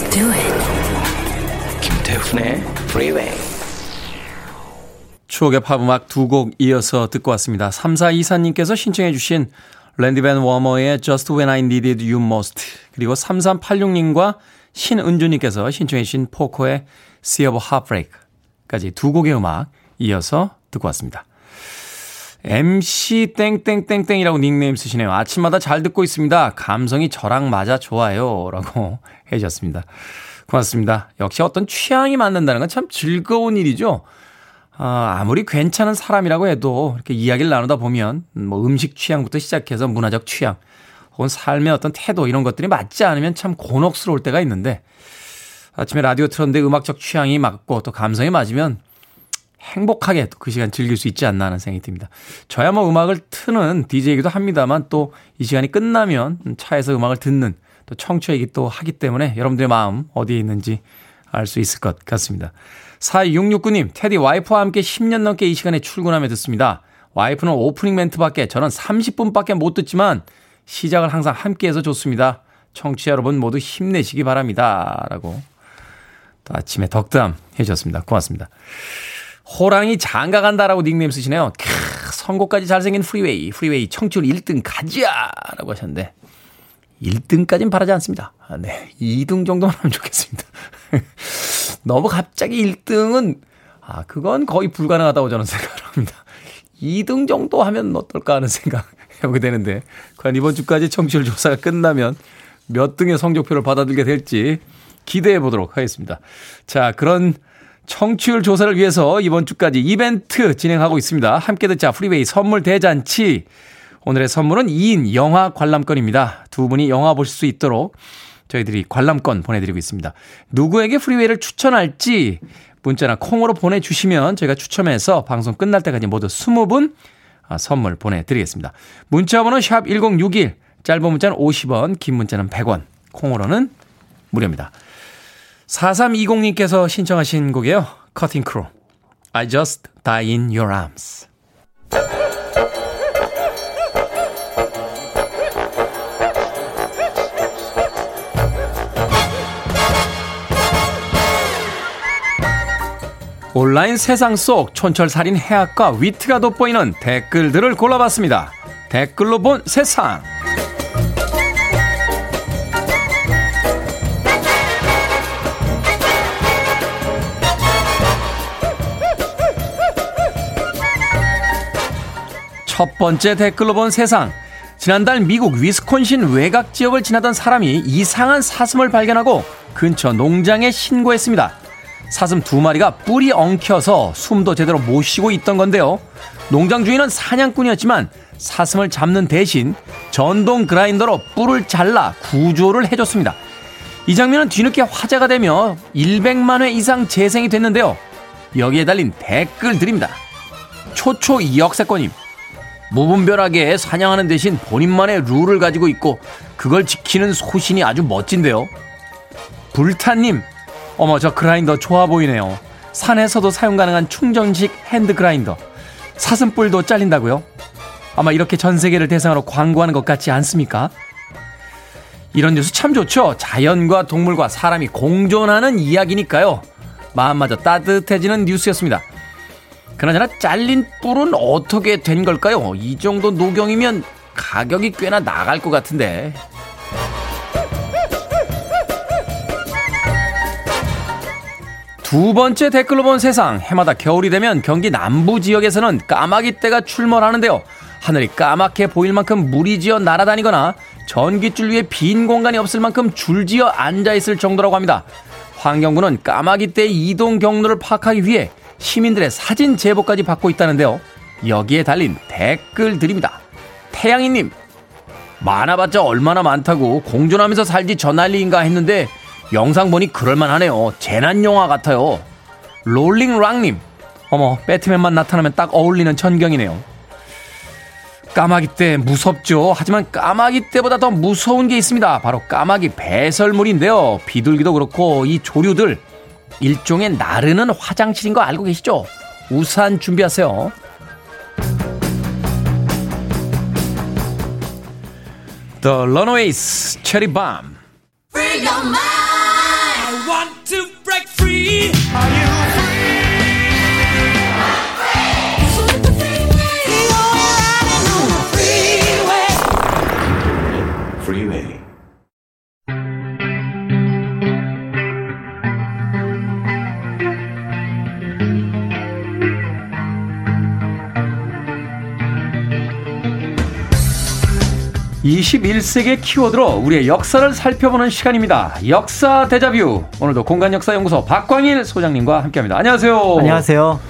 Let's do it. 김태훈의 Freeway. 추억의 팝음악 두 곡 이어서 듣고 왔습니다. 3424님께서 신청해 주신 랜디 밴 워머의 Just When I Needed You Most 그리고 3386님과 신은주님께서 신청해 주신 포코의 Sea of Heartbreak까지 두 곡의 음악 이어서 듣고 왔습니다. MC 땡땡땡땡이라고 닉네임 쓰시네요. 아침마다 잘 듣고 있습니다. 감성이 저랑 맞아 좋아요. 라고 해 주셨습니다. 고맙습니다. 역시 어떤 취향이 맞는다는 건 참 즐거운 일이죠. 아, 아무리 괜찮은 사람이라고 해도 이렇게 이야기를 나누다 보면 뭐 음식 취향부터 시작해서 문화적 취향 혹은 삶의 어떤 태도 이런 것들이 맞지 않으면 참 곤혹스러울 때가 있는데 아침에 라디오 틀었는데 음악적 취향이 맞고 또 감성이 맞으면 행복하게 또그 시간 즐길 수 있지 않나 하는 생각이 듭니다. 저야 뭐 음악을 트는 DJ이기도 합니다만 또 이 시간이 끝나면 차에서 음악을 듣는 또 청취이기 또 하기 때문에 여러분들의 마음 어디에 있는지 알 수 있을 것 같습니다. 4669님, 테디 와이프와 함께 10년 넘게 이 시간에 출근하며 듣습니다. 와이프는 오프닝 멘트밖에 저는 30분밖에 못 듣지만 시작을 항상 함께해서 좋습니다. 청취자 여러분 모두 힘내시기 바랍니다. 라고 또 아침에 덕담 해주셨습니다. 고맙습니다. 호랑이 장가 간다라고 닉네임 쓰시네요. 캬, 선곡까지 잘생긴 Freeway, Freeway 청취율 1등 가자! 라고 하셨는데 1등까지는 바라지 않습니다. 아, 네. 2등 정도만 하면 좋겠습니다. 너무 갑자기 1등은, 아, 그건 거의 불가능하다고 저는 생각을 합니다. 2등 정도 하면 어떨까 하는 생각 해보게 되는데, 과연 이번 주까지 청취율 조사가 끝나면 몇 등의 성적표를 받아들게 될지 기대해 보도록 하겠습니다. 자, 그런 청취율 조사를 위해서 이번 주까지 이벤트 진행하고 있습니다. 함께 듣자 프리웨이 선물 대잔치. 오늘의 선물은 2인 영화 관람권입니다. 두 분이 영화 보실 수 있도록 저희들이 관람권 보내드리고 있습니다. 누구에게 Freeway를 추천할지 문자나 콩으로 보내주시면 저희가 추첨해서 방송 끝날 때까지 모두 20분 아, 선물 보내드리겠습니다. 문자 번호 샵 1061, 짧은 문자는 50원, 긴 문자는 100원, 콩으로는 무료입니다. 4320님께서 신청하신 곡이에요. Cutting Crew. I just die in your arms. 온라인 세상 속 촌철살인 해학과 위트가 돋보이는 댓글들을 골라봤습니다. 댓글로 본 세상. 첫 번째 댓글로 본 세상. 지난달 미국 위스콘신 외곽 지역을 지나던 사람이 이상한 사슴을 발견하고 근처 농장에 신고했습니다. 사슴 두 마리가 뿔이 엉켜서 숨도 제대로 못 쉬고 있던 건데요. 농장 주인은 사냥꾼이었지만 사슴을 잡는 대신 전동 그라인더로 뿔을 잘라 구조를 해줬습니다. 이 장면은 뒤늦게 화제가 되며 100만 회 이상 재생이 됐는데요. 여기에 달린 댓글들입니다. 초초 역세권님. 무분별하게 사냥하는 대신 본인만의 룰을 가지고 있고 그걸 지키는 소신이 아주 멋진데요. 불타님, 어머 저 그라인더 좋아 보이네요. 산에서도 사용 가능한 충전식 핸드 그라인더. 사슴뿔도 잘린다고요? 아마 이렇게 전 세계를 대상으로 광고하는 것 같지 않습니까? 이런 뉴스 참 좋죠. 자연과 동물과 사람이 공존하는 이야기니까요. 마음마저 따뜻해지는 뉴스였습니다. 그나저나 잘린 뿔은 어떻게 된 걸까요? 이 정도 노경이면 가격이 꽤나 나갈 것 같은데. 두 번째 댓글로 본 세상. 해마다 겨울이 되면 경기 남부 지역에서는 까마귀 떼가 출몰하는데요. 하늘이 까맣게 보일 만큼 물이 지어 날아다니거나 전기줄 위에 빈 공간이 없을 만큼 줄지어 앉아있을 정도라고 합니다. 환경부는 까마귀 떼의 이동 경로를 파악하기 위해 시민들의 사진 제보까지 받고 있다는데요. 여기에 달린 댓글들입니다. 태양이님, 많아봤자 얼마나 많다고 공존하면서 살지 저 난리인가 했는데 영상 보니 그럴만하네요. 재난영화 같아요. 롤링랑님, 어머, 배트맨만 나타나면 딱 어울리는 천경이네요. 까마귀 떼 무섭죠. 하지만 까마귀 떼보다 더 무서운 게 있습니다. 바로 까마귀 배설물인데요. 비둘기도 그렇고 이 조류들 일종의 나르는 화장실인 거 알고 계시죠? 우산 준비하세요. The Runaways, Cherry Bomb. 21세기의 키워드로 우리의 역사를 살펴보는 시간입니다. 역사 대자뷰. 오늘도 공간역사연구소 박광일 소장님과 함께 합니다. 안녕하세요. 안녕하세요.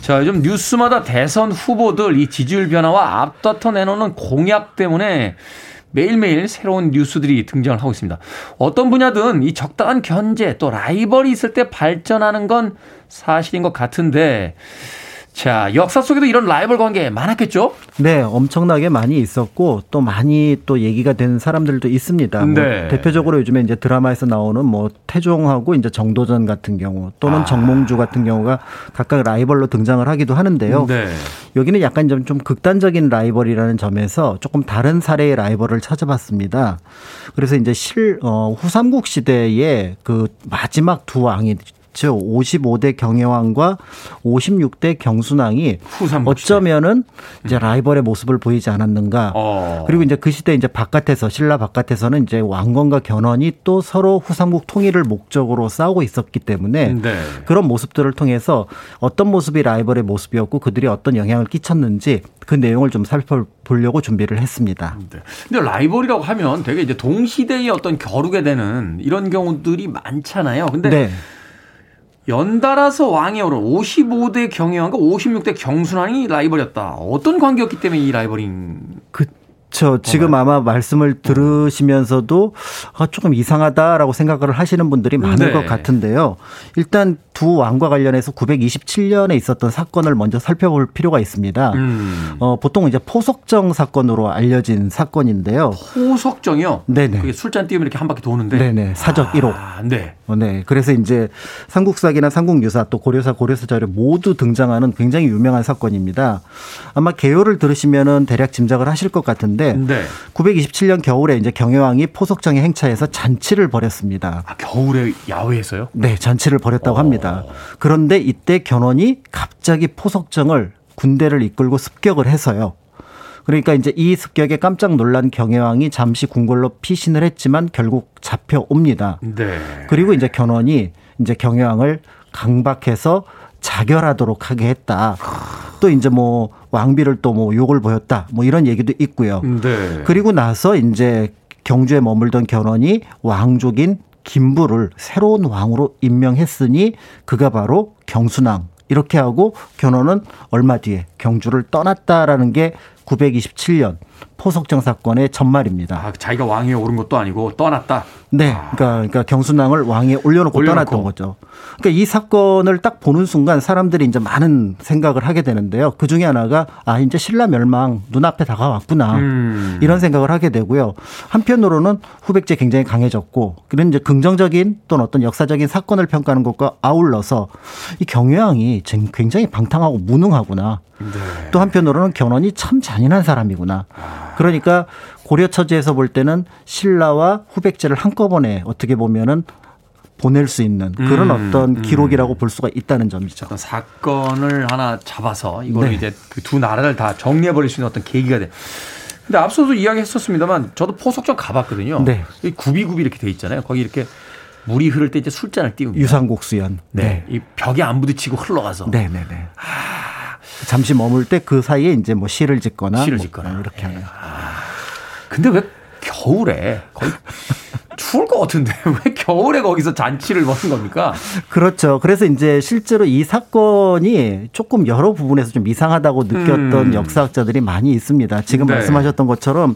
자, 요즘 뉴스마다 대선 후보들 이 지지율 변화와 앞다퉈 내놓는 공약 때문에 매일매일 새로운 뉴스들이 등장을 하고 있습니다. 어떤 분야든 이 적당한 견제 또 라이벌이 있을 때 발전하는 건 사실인 것 같은데 자, 역사 속에도 이런 라이벌 관계 많았겠죠? 네, 엄청나게 많이 있었고 또 많이 또 얘기가 되는 사람들도 있습니다. 뭐 네. 뭐 대표적으로 요즘에 이제 드라마에서 나오는 뭐 태종하고 이제 정도전 같은 경우 또는 아. 정몽주 같은 경우가 각각 라이벌로 등장을 하기도 하는데요. 네. 여기는 약간 좀, 좀 극단적인 라이벌이라는 점에서 조금 다른 사례의 라이벌을 찾아봤습니다. 그래서 이제 실, 어, 후삼국 시대에 그 마지막 두 왕이 즉 55대 경혜왕과 56대 경순왕이 어쩌면은 이제 라이벌의 모습을 보이지 않았는가. 어. 그리고 이제 그 시대 이제 바깥에서 신라 바깥에서는 이제 왕건과 견훤이 또 서로 후삼국 통일을 목적으로 싸우고 있었기 때문에 네. 그런 모습들을 통해서 어떤 모습이 라이벌의 모습이었고 그들이 어떤 영향을 끼쳤는지 그 내용을 좀 살펴보려고 준비를 했습니다. 네. 근데 라이벌이라고 하면 되게 이제 동시대의 어떤 겨루게 되는 이런 경우들이 많잖아요. 근데 네. 연달아서 왕이 오른 55대 경혜왕과 56대 경순왕이 라이벌이었다. 어떤 관계였기 때문에 이 라이벌인? 그렇죠. 지금 아마 말씀을 어. 들으시면서도 아, 조금 이상하다라고 생각을 하시는 분들이 많을 네. 것 같은데요. 일단 두 왕과 관련해서 927년에 있었던 사건을 먼저 살펴볼 필요가 있습니다. 음. 어, 보통 이제 포석정 사건으로 알려진 사건인데요. 포석정이요? 네네. 그게 술잔 띄우면 이렇게 한 바퀴 도는데. 네네. 사적 1호. 아, 네. 어, 네. 그래서 이제 삼국사기나 삼국유사 또 고려사 고려사 자료 모두 등장하는 굉장히 유명한 사건입니다. 아마 개요를 들으시면은 대략 짐작을 하실 것 같은데 네. 927년 겨울에 이제 경혜왕이 포석정에 행차해서 잔치를 벌였습니다. 아, 겨울에 야외에서요? 네, 잔치를 벌였다고 어. 합니다. 그런데 이때 견훤이 갑자기 포석정을 군대를 이끌고 습격을 해서요. 그러니까 이제 이 습격에 깜짝 놀란 경혜왕이 잠시 궁궐로 피신을 했지만 결국 잡혀옵니다. 네. 그리고 이제 견훤이 이제 경혜왕을 강박해서 자결하도록 하게 했다. 또 이제 뭐 왕비를 또 뭐 욕을 보였다. 뭐 이런 얘기도 있고요. 네. 그리고 나서 이제 경주에 머물던 견훤이 왕족인 김부를 새로운 왕으로 임명했으니 그가 바로 경순왕. 이렇게 하고 견훤은 얼마 뒤에 경주를 떠났다라는 게 927년 포석정 사건의 전말입니다. 아, 자기가 왕위에 오른 것도 아니고 떠났다. 네, 그러니까, 그러니까 경순왕을 왕위에 올려놓고, 올려놓고, 떠났던 거죠. 그러니까 이 사건을 딱 보는 순간 사람들이 이제 많은 생각을 하게 되는데요. 그 중에 하나가 아 이제 신라 멸망 눈앞에 다가왔구나 음. 이런 생각을 하게 되고요. 한편으로는 후백제 굉장히 강해졌고 그런 이제 긍정적인 또는 어떤 역사적인 사건을 평가하는 것과 아울러서 이 경유왕이 굉장히 방탕하고 무능하구나. 네. 또 한편으로는 견훤이 참 잔인한 사람이구나. 그러니까 고려 처지에서 볼 때는 신라와 후백제를 한꺼번에 어떻게 보면은 보낼 수 있는 그런 음, 어떤 음. 기록이라고 음. 볼 수가 있다는 점이죠. 사건을 하나 잡아서 이걸 네. 이제 그 두 나라를 다 정리해 버릴 수 있는 어떤 계기가 돼. 근데 앞서도 이야기했었습니다만 저도 포석점 가봤거든요. 네. 구비구비 이렇게 돼 있잖아요. 거기 이렇게 물이 흐를 때 이제 술잔을 띄웁니다. 유상곡수연. 네. 네. 이 벽에 안 부딪히고 흘러가서. 네 네네. 네. 아. 잠시 머물 때 그 사이에 이제 뭐 시를 짓거나 시를 뭐 짓거나 뭐 이렇게 하는. 아. 근데 왜 겨울에 거의 추울 것 같은데 왜 겨울에 거기서 잔치를 먹는 겁니까? 그렇죠. 그래서 이제 실제로 이 사건이 조금 여러 부분에서 좀 이상하다고 느꼈던 음. 역사학자들이 많이 있습니다. 지금 네. 말씀하셨던 것처럼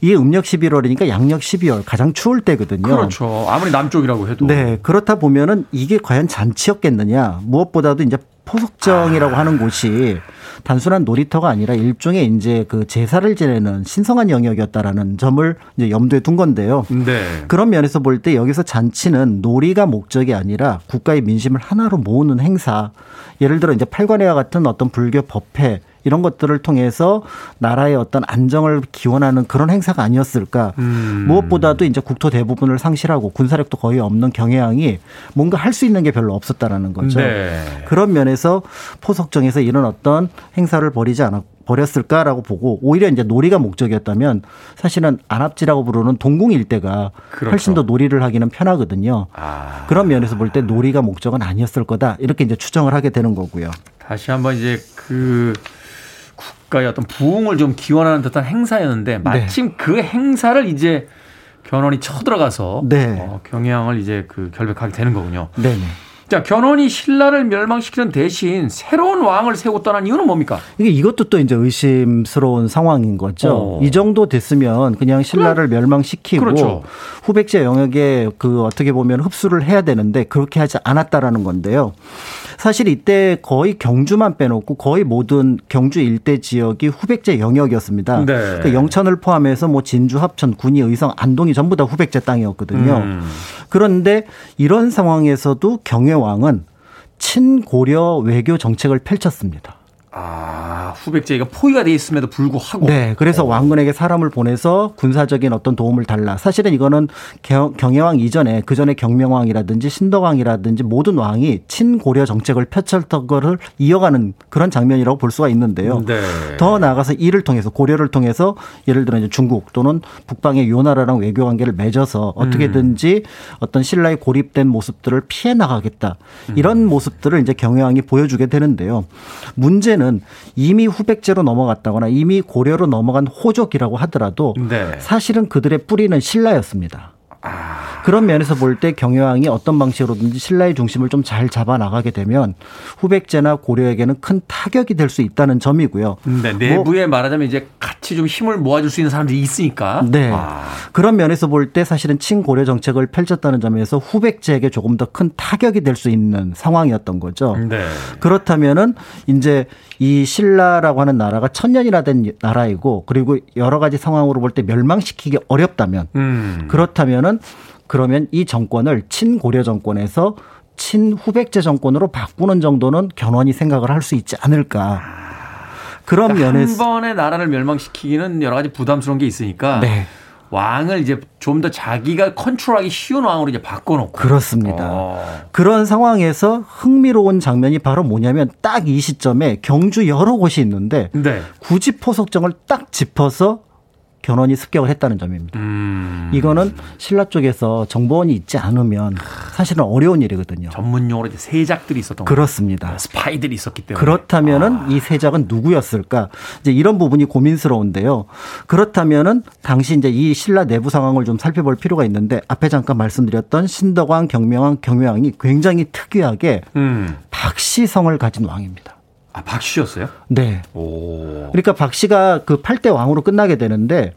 이게 음력 11월이니까 양력 12월 가장 추울 때거든요. 그렇죠. 아무리 남쪽이라고 해도. 네. 그렇다 보면은 이게 과연 잔치였겠느냐. 무엇보다도 이제 포석정이라고 아. 하는 곳이 단순한 놀이터가 아니라 일종의 이제 그 제사를 지내는 신성한 영역이었다라는 점을 이제 염두에 둔 건데요. 네. 그런 면에서 볼 때 여기서 잔치는 놀이가 목적이 아니라 국가의 민심을 하나로 모으는 행사. 예를 들어 이제 팔관회와 같은 어떤 불교 법회 이런 것들을 통해서 나라의 어떤 안정을 기원하는 그런 행사가 아니었을까. 음. 무엇보다도 이제 국토 대부분을 상실하고 군사력도 거의 없는 경혜왕이 뭔가 할 수 있는 게 별로 없었다라는 거죠. 네. 그런 면에서 포석정에서 이런 어떤 행사를 벌이지 않았고 버렸을까라고 보고 오히려 이제 놀이가 목적이었다면 사실은 안압지라고 부르는 동궁 일대가 그렇죠. 훨씬 더 놀이를 하기는 편하거든요. 아. 그런 면에서 볼 때 놀이가 목적은 아니었을 거다 이렇게 이제 추정을 하게 되는 거고요. 다시 한번 이제 그 국가의 어떤 부흥을 좀 기원하는 듯한 행사였는데 네. 마침 네. 그 행사를 이제 견훤이 쳐들어가서 네. 어, 경향을 이제 그 결백하게 되는 거군요. 네. 자, 견훤이 신라를 멸망시키는 대신 새로운 왕을 떠난 이유는 뭡니까? 이게 이것도 또 이제 의심스러운 상황인 거죠. 어. 이 정도 됐으면 그냥 신라를 그럼, 멸망시키고 그렇죠. 후백제 영역에 그 어떻게 보면 흡수를 해야 되는데 그렇게 하지 않았다라는 건데요. 사실 이때 거의 경주만 빼놓고 거의 모든 경주 일대 지역이 후백제 영역이었습니다. 네. 그러니까 영천을 포함해서 뭐 진주, 합천, 군위, 의성, 안동이 전부 다 후백제 땅이었거든요. 음. 그런데 이런 상황에서도 경혜왕은 친고려 외교 정책을 펼쳤습니다. 아, 후백제가 포위가 돼 있음에도 불구하고. 네. 그래서 오. 어. 왕군에게 사람을 보내서 군사적인 어떤 도움을 달라. 사실은 이거는 경, 경혜왕 이전에 그 전에 경명왕이라든지 신덕왕이라든지 모든 왕이 친고려 정책을 펼쳤던 거를 이어가는 그런 장면이라고 볼 수가 있는데요. 네. 더 나아가서 이를 통해서 고려를 통해서 예를 들어 이제 중국 또는 북방의 요나라랑 외교 관계를 맺어서 어떻게든지 음. 어떤 신라의 고립된 모습들을 피해 나가겠다. 이런 음. 모습들을 이제 경혜왕이 보여주게 되는데요. 문제는 문제는 이미 후백제로 넘어갔다거나 이미 고려로 넘어간 호족이라고 하더라도 네. 사실은 그들의 뿌리는 신라였습니다. 아. 그런 면에서 볼 때 경영왕이 어떤 방식으로든지 신라의 중심을 좀 잘 잡아 나가게 되면 후백제나 고려에게는 큰 타격이 될 수 있다는 점이고요. 네, 내부에 뭐, 말하자면 이제 같이 좀 힘을 모아줄 수 있는 사람들이 있으니까. 네. 와. 그런 면에서 볼 때 사실은 친고려 정책을 펼쳤다는 점에서 후백제에게 조금 더 큰 타격이 될 수 있는 상황이었던 거죠. 네. 그렇다면은 이제 이 신라라고 하는 나라가 천년이나 된 나라이고 그리고 여러 가지 상황으로 볼 때 멸망시키기 어렵다면 음. 그렇다면은 그러면 이 정권을 친고려 정권에서 친후백제 정권으로 바꾸는 정도는 견훤이 생각을 할 수 있지 않을까. 그런 그러니까 면에서 한 번에 나라를 멸망시키기는 여러 가지 부담스러운 게 있으니까 네. 왕을 이제 좀 더 자기가 컨트롤하기 쉬운 왕으로 이제 바꿔놓고 그렇습니다. 어. 그런 상황에서 흥미로운 장면이 바로 뭐냐면 딱 이 시점에 경주 여러 곳이 있는데 네. 굳이 포석정을 딱 짚어서 견훤이 습격을 했다는 점입니다. 음. 이거는 신라 쪽에서 정보원이 있지 않으면 사실은 어려운 일이거든요. 전문 용어로 이제 세작들이 있었던 그렇습니다. 거예요. 스파이들이 있었기 때문에 그렇다면은 아. 이 세작은 누구였을까? 이제 이런 부분이 고민스러운데요. 그렇다면은 당시 이제 이 신라 내부 상황을 좀 살펴볼 필요가 있는데 앞에 잠깐 말씀드렸던 신덕왕, 경명왕, 경외왕이 굉장히 특이하게 음. 박시성을 가진 왕입니다. 아, 박 씨였어요? 네. 오. 그러니까 박 씨가 그 8대 왕으로 끝나게 되는데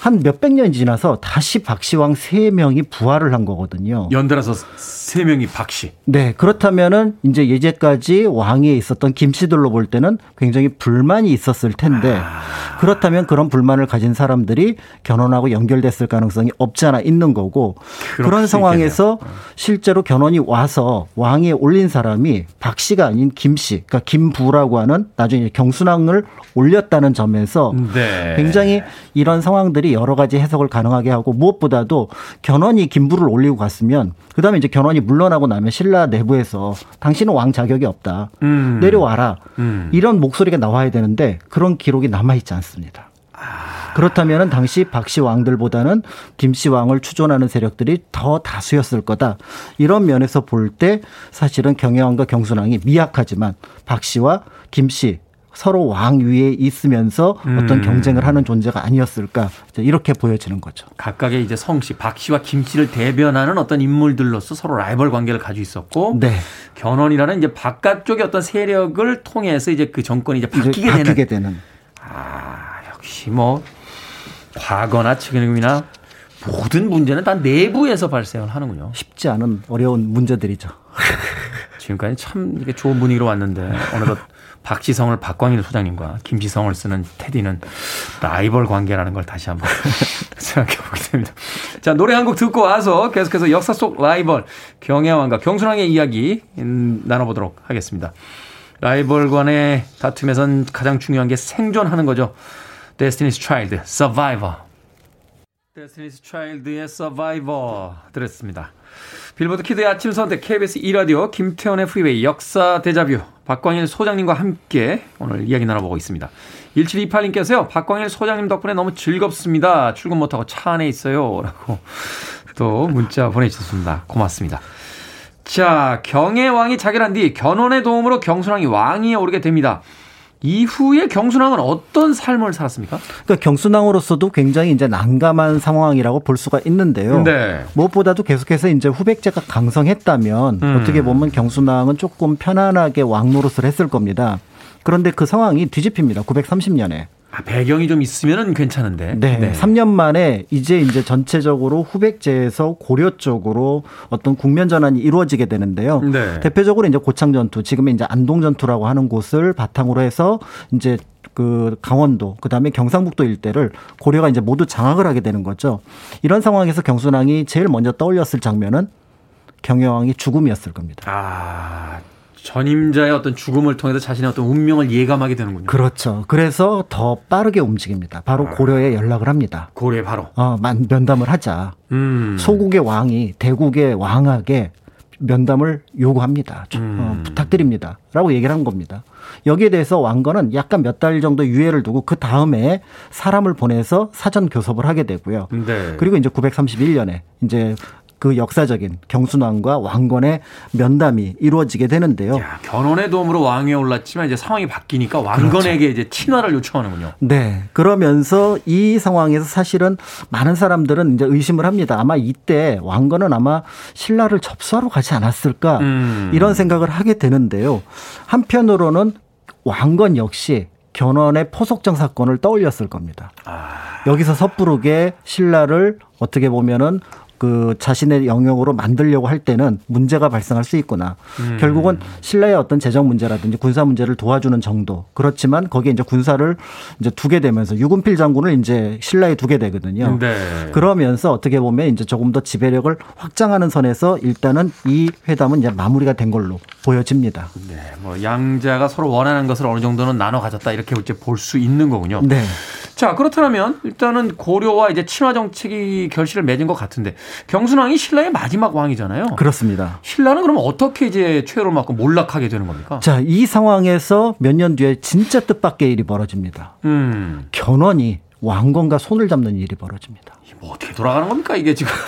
한 몇백 년이 지나서 다시 박씨왕 세 명이 부활을 한 거거든요. 연달아서 세 명이 박씨. 네. 그렇다면은 이제 예제까지 왕위에 있었던 김씨들로 볼 때는 굉장히 불만이 있었을 텐데 아. 그렇다면 그런 불만을 가진 사람들이 견훤하고 연결됐을 가능성이 없지 않아 있는 거고 그런 상황에서 있겠네요. 실제로 견훤이 와서 왕위에 올린 사람이 박씨가 아닌 김씨, 그러니까 김부라고 하는 나중에 경순왕을 올렸다는 점에서 네. 굉장히 이런 상황 들이 여러 가지 해석을 가능하게 하고 무엇보다도 견훤이 김부를 올리고 갔으면 그다음에 이제 견훤이 물러나고 나면 신라 내부에서 당신은 왕 자격이 없다. 음. 내려와라. 음. 이런 목소리가 나와야 되는데 그런 기록이 남아 있지 않습니다. 그렇다면 당시 박씨 왕들보다는 김씨 왕을 추존하는 세력들이 더 다수였을 거다. 이런 면에서 볼 때 사실은 경혜왕과 경순왕이 미약하지만 박씨와 김씨 서로 왕 위에 있으면서 어떤 음. 경쟁을 하는 존재가 아니었을까 이렇게 보여지는 거죠. 각각의 이제 성씨 박 씨와 김 씨를 대변하는 어떤 인물들로서 서로 라이벌 관계를 가지고 있었고 네. 견훤이라는 이제 바깥쪽의 어떤 세력을 통해서 이제 그 정권이 이제 바뀌게, 이제 바뀌게 되는. 되는. 아 역시 뭐 과거나 지금이나 모든 문제는 다 내부에서 발생을 하는군요. 쉽지 않은 어려운 문제들이죠. 지금까지 참 이게 좋은 분위기로 왔는데 어느덧 박지성을 박광일 소장님과 김지성을 쓰는 테디는 라이벌 관계라는 걸 다시 한번 생각해 보게 됩니다. 자, 노래 한 곡 듣고 와서 계속해서 역사 속 라이벌 경혜왕과 경순왕의 이야기 음, 나눠보도록 하겠습니다. 라이벌 간의 다툼에선 가장 중요한 게 생존하는 거죠. Destiny's Child, Survivor. Destiny's Child의 Survivor 들었습니다. 빌보드 키드의 아침 선택 KBS 2라디오 김태훈의 프리웨이 역사 데자뷰 박광일 소장님과 함께 오늘 이야기 나눠보고 있습니다. 1728님께서요. 박광일 소장님 덕분에 너무 즐겁습니다. 출근 못하고 차 안에 있어요. 라고 또 문자 보내주셨습니다. 고맙습니다. 자, 경애왕이 자결한 뒤 견훤의 도움으로 경순왕이 왕위에 오르게 됩니다. 이후에 경순왕은 어떤 삶을 살았습니까? 그러니까 경순왕으로서도 굉장히 이제 난감한 상황이라고 볼 수가 있는데요. 네. 무엇보다도 계속해서 이제 후백제가 강성했다면 음. 어떻게 보면 경순왕은 조금 편안하게 왕 노릇을 했을 겁니다. 그런데 그 상황이 뒤집힙니다. 930년에. 아, 배경이 좀 있으면은 괜찮은데. 네. 네. 3년 만에 이제 이제 전체적으로 후백제에서 고려 쪽으로 어떤 국면 전환이 이루어지게 되는데요. 네. 대표적으로 이제 고창 전투, 지금의 이제 안동 전투라고 하는 곳을 바탕으로 해서 이제 그 강원도 그다음에 경상북도 일대를 고려가 이제 모두 장악을 하게 되는 거죠. 이런 상황에서 경순왕이 제일 먼저 떠올렸을 장면은 경여왕이 죽음이었을 겁니다. 아, 전임자의 어떤 죽음을 통해서 자신의 어떤 운명을 예감하게 되는군요. 그렇죠. 그래서 더 빠르게 움직입니다. 바로 아. 고려에 연락을 합니다. 고려에 바로. 어, 면담을 하자. 음. 소국의 왕이 대국의 왕에게 면담을 요구합니다. 음. 어, 부탁드립니다. 라고 얘기를 한 겁니다. 여기에 대해서 왕건은 약간 몇 달 정도 유예를 두고 그 다음에 사람을 보내서 사전 교섭을 하게 되고요. 네. 그리고 이제 931년에 이제 그 역사적인 경순왕과 왕건의 면담이 이루어지게 되는데요. 야, 견훤의 도움으로 왕위에 올랐지만 이제 상황이 바뀌니까 왕건에게 그렇죠. 이제 친화를 요청하는군요. 네. 그러면서 이 상황에서 사실은 많은 사람들은 이제 의심을 합니다. 아마 이때 왕건은 아마 신라를 접수하러 가지 않았을까 음. 이런 생각을 하게 되는데요. 한편으로는 왕건 역시 견훤의 포속정 사건을 떠올렸을 겁니다. 아. 여기서 섣부르게 신라를 어떻게 보면은 그 자신의 영역으로 만들려고 할 때는 문제가 발생할 수 있구나. 음. 결국은 신라의 어떤 재정 문제라든지 군사 문제를 도와주는 정도. 그렇지만 거기에 이제 군사를 이제 두게 되면서 유군필 장군을 이제 신라에 두게 되거든요. 네. 그러면서 어떻게 보면 이제 조금 더 지배력을 확장하는 선에서 일단은 이 회담은 이제 마무리가 된 걸로 보여집니다. 네. 뭐 양자가 서로 원하는 것을 어느 정도는 나눠 가졌다 이렇게 이제 볼 수 있는 거군요. 네. 자, 그렇다면 일단은 고려와 이제 친화 정책이 결실을 맺은 것 같은데 경순왕이 신라의 마지막 왕이잖아요. 그렇습니다. 신라는 그럼 어떻게 이제 최후를 맞고 몰락하게 되는 겁니까? 자, 이 상황에서 몇 년 뒤에 진짜 뜻밖의 일이 벌어집니다. 음. 견훤이 왕건과 손을 잡는 일이 벌어집니다. 뭐 어떻게 돌아가는 겁니까 이게 지금?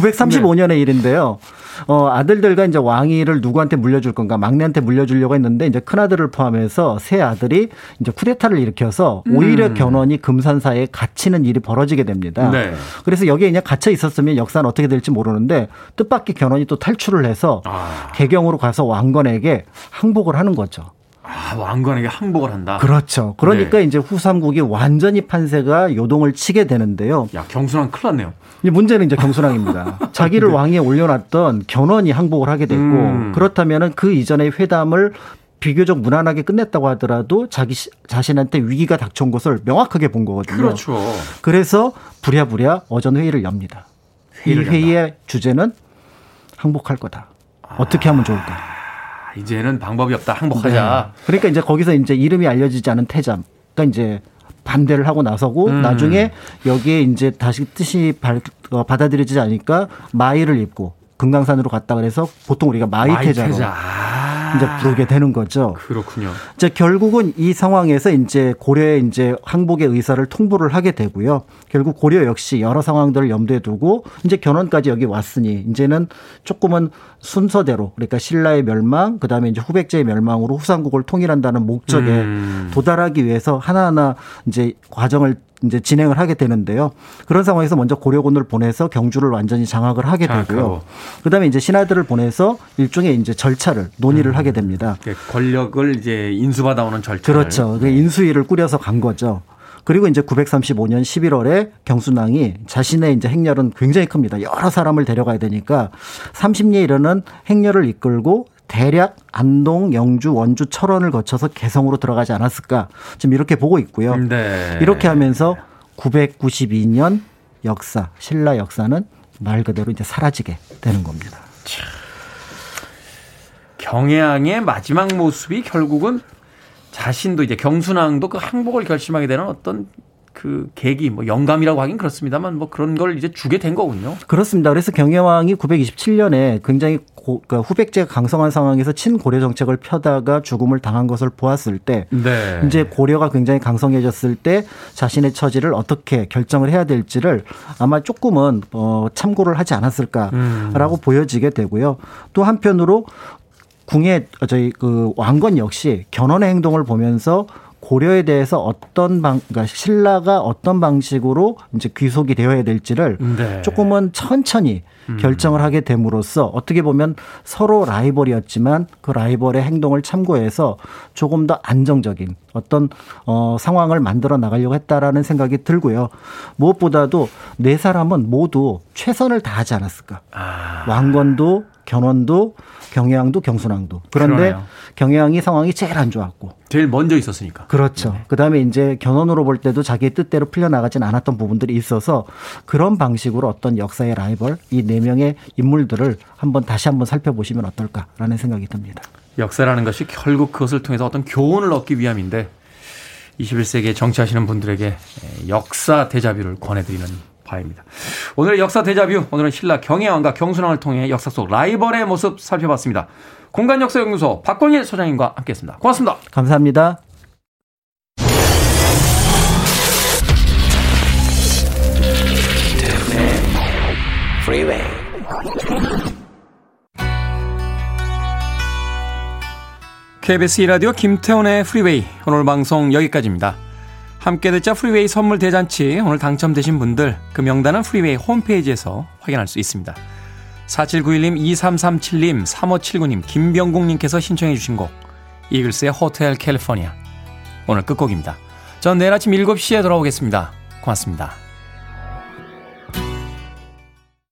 935년의 네. 일인데요. 어, 아들들과 이제 왕위를 누구한테 물려줄 건가 막내한테 물려주려고 했는데 이제 큰 아들을 포함해서 세 아들이 이제 쿠데타를 일으켜서 오히려 음. 견훤이 금산사에 갇히는 일이 벌어지게 됩니다. 네. 그래서 여기에 그냥 갇혀 있었으면 역사는 어떻게 될지 모르는데 뜻밖의 견훤이 또 탈출을 해서 아. 개경으로 가서 왕건에게 항복을 하는 거죠. 아, 왕건에게 항복을 한다. 그렇죠. 그러니까 네. 이제 후삼국이 완전히 판세가 요동을 치게 되는데요. 야, 경순왕 큰일 났네요. 이 문제는 이제 경순왕입니다. 자기를 네. 왕위에 올려놨던 견훤이 항복을 하게 됐고 음. 그렇다면은 그 이전의 회담을 비교적 무난하게 끝냈다고 하더라도 자기 자신한테 위기가 닥쳐온 것을 명확하게 본 거거든요. 그렇죠. 그래서 부랴부랴 어전 회의를 엽니다. 회의를 이 회의의 연다. 주제는 항복할 거다. 어떻게 하면 좋을까? 이제는 방법이 없다. 항복하자. 네. 그러니까 이제 거기서 이제 이름이 알려지지 않은 태자. 그러니까 이제 반대를 하고 나서고 음. 나중에 여기에 이제 다시 뜻이 어, 받아들여지지 않으니까 마이를 입고 금강산으로 갔다 그래서 보통 우리가 마이, 마이 태자로 태자. 이제 부르게 되는 거죠. 그렇군요. 이제 결국은 이 상황에서 이제 고려의 이제 항복의 의사를 통보를 하게 되고요. 결국 고려 역시 여러 상황들을 염두에 두고 이제 견훤까지 여기 왔으니 이제는 조금은 순서대로 그러니까 신라의 멸망 그다음에 이제 후백제의 멸망으로 후삼국을 통일한다는 목적에 음. 도달하기 위해서 하나하나 이제 과정을 이제 진행을 하게 되는데요. 그런 상황에서 먼저 고려군을 보내서 경주를 완전히 장악을 하게 되고요. 그다음에 이제 신하들을 보내서 일종의 이제 절차를 논의를 음. 하게 됩니다. 권력을 이제 인수받아오는 절차. 그렇죠. 그 인수위를 꾸려서 간 거죠. 그리고 이제 935년 11월에 경순왕이 자신의 이제 행렬은 굉장히 큽니다. 여러 사람을 데려가야 되니까 30리에 이르는 행렬을 이끌고 대략 안동, 영주, 원주, 철원을 거쳐서 개성으로 들어가지 않았을까 지금 이렇게 보고 있고요. 네. 이렇게 하면서 992년 역사, 신라 역사는 말 그대로 이제 사라지게 되는 겁니다. 경향의 마지막 모습이 결국은 자신도 이제 경순왕도 그 항복을 결심하게 되는 어떤 그 계기, 뭐 영감이라고 하긴 그렇습니다만 뭐 그런 걸 이제 주게 된 거군요. 그렇습니다. 그래서 경혜왕이 927년에 굉장히 고, 그러니까 후백제가 강성한 상황에서 친고려 정책을 펴다가 죽음을 당한 것을 보았을 때 네. 이제 고려가 굉장히 강성해졌을 때 자신의 처지를 어떻게 결정을 해야 될지를 아마 조금은 어, 참고를 하지 않았을까라고 음. 보여지게 되고요. 또 한편으로 궁의 저희 그 왕건 역시 견훤의 행동을 보면서 고려에 대해서 어떤 방, 그러니까 신라가 어떤 방식으로 이제 귀속이 되어야 될지를 네. 조금은 천천히 음. 결정을 하게 됨으로써 어떻게 보면 서로 라이벌이었지만 그 라이벌의 행동을 참고해서 조금 더 안정적인 어떤 어 상황을 만들어 나가려고 했다라는 생각이 들고요. 무엇보다도 네 사람은 모두 최선을 다하지 않았을까. 아. 왕건도 견훤도 경혜왕도 경순왕도. 그런데 그러네요. 경혜왕이 상황이 제일 안 좋았고. 제일 먼저 있었으니까. 그렇죠. 네. 그다음에 이제 견훤으로 볼 때도 자기의 뜻대로 풀려 나가진 않았던 부분들이 있어서 그런 방식으로 어떤 역사의 라이벌 이 네 명의 인물들을 한번 다시 한번 살펴보시면 어떨까라는 생각이 듭니다. 역사라는 것이 결국 그것을 통해서 어떤 교훈을 얻기 위함인데 21세기에 정치하시는 분들에게 역사 대자뷰를 권해드리는 바입니다. 오늘의 역사 대자뷰, 오늘은 신라 경혜왕과 경순왕을 통해 역사 속 라이벌의 모습 살펴봤습니다. 공간 역사 연구소 박광일 소장님과 함께했습니다. 고맙습니다. 감사합니다. KBS 라디오 김태훈의 프리웨이 오늘 방송 여기까지입니다. 함께 듣자 프리웨이 선물 대잔치 오늘 당첨되신 분들 그 명단은 프리웨이 홈페이지에서 확인할 수 있습니다. 4791님, 2337님, 3579님, 김병국님께서 신청해 주신 곡 이글스의 호텔 캘리포니아 오늘 끝곡입니다. 전 내일 아침 7시에 돌아오겠습니다. 고맙습니다.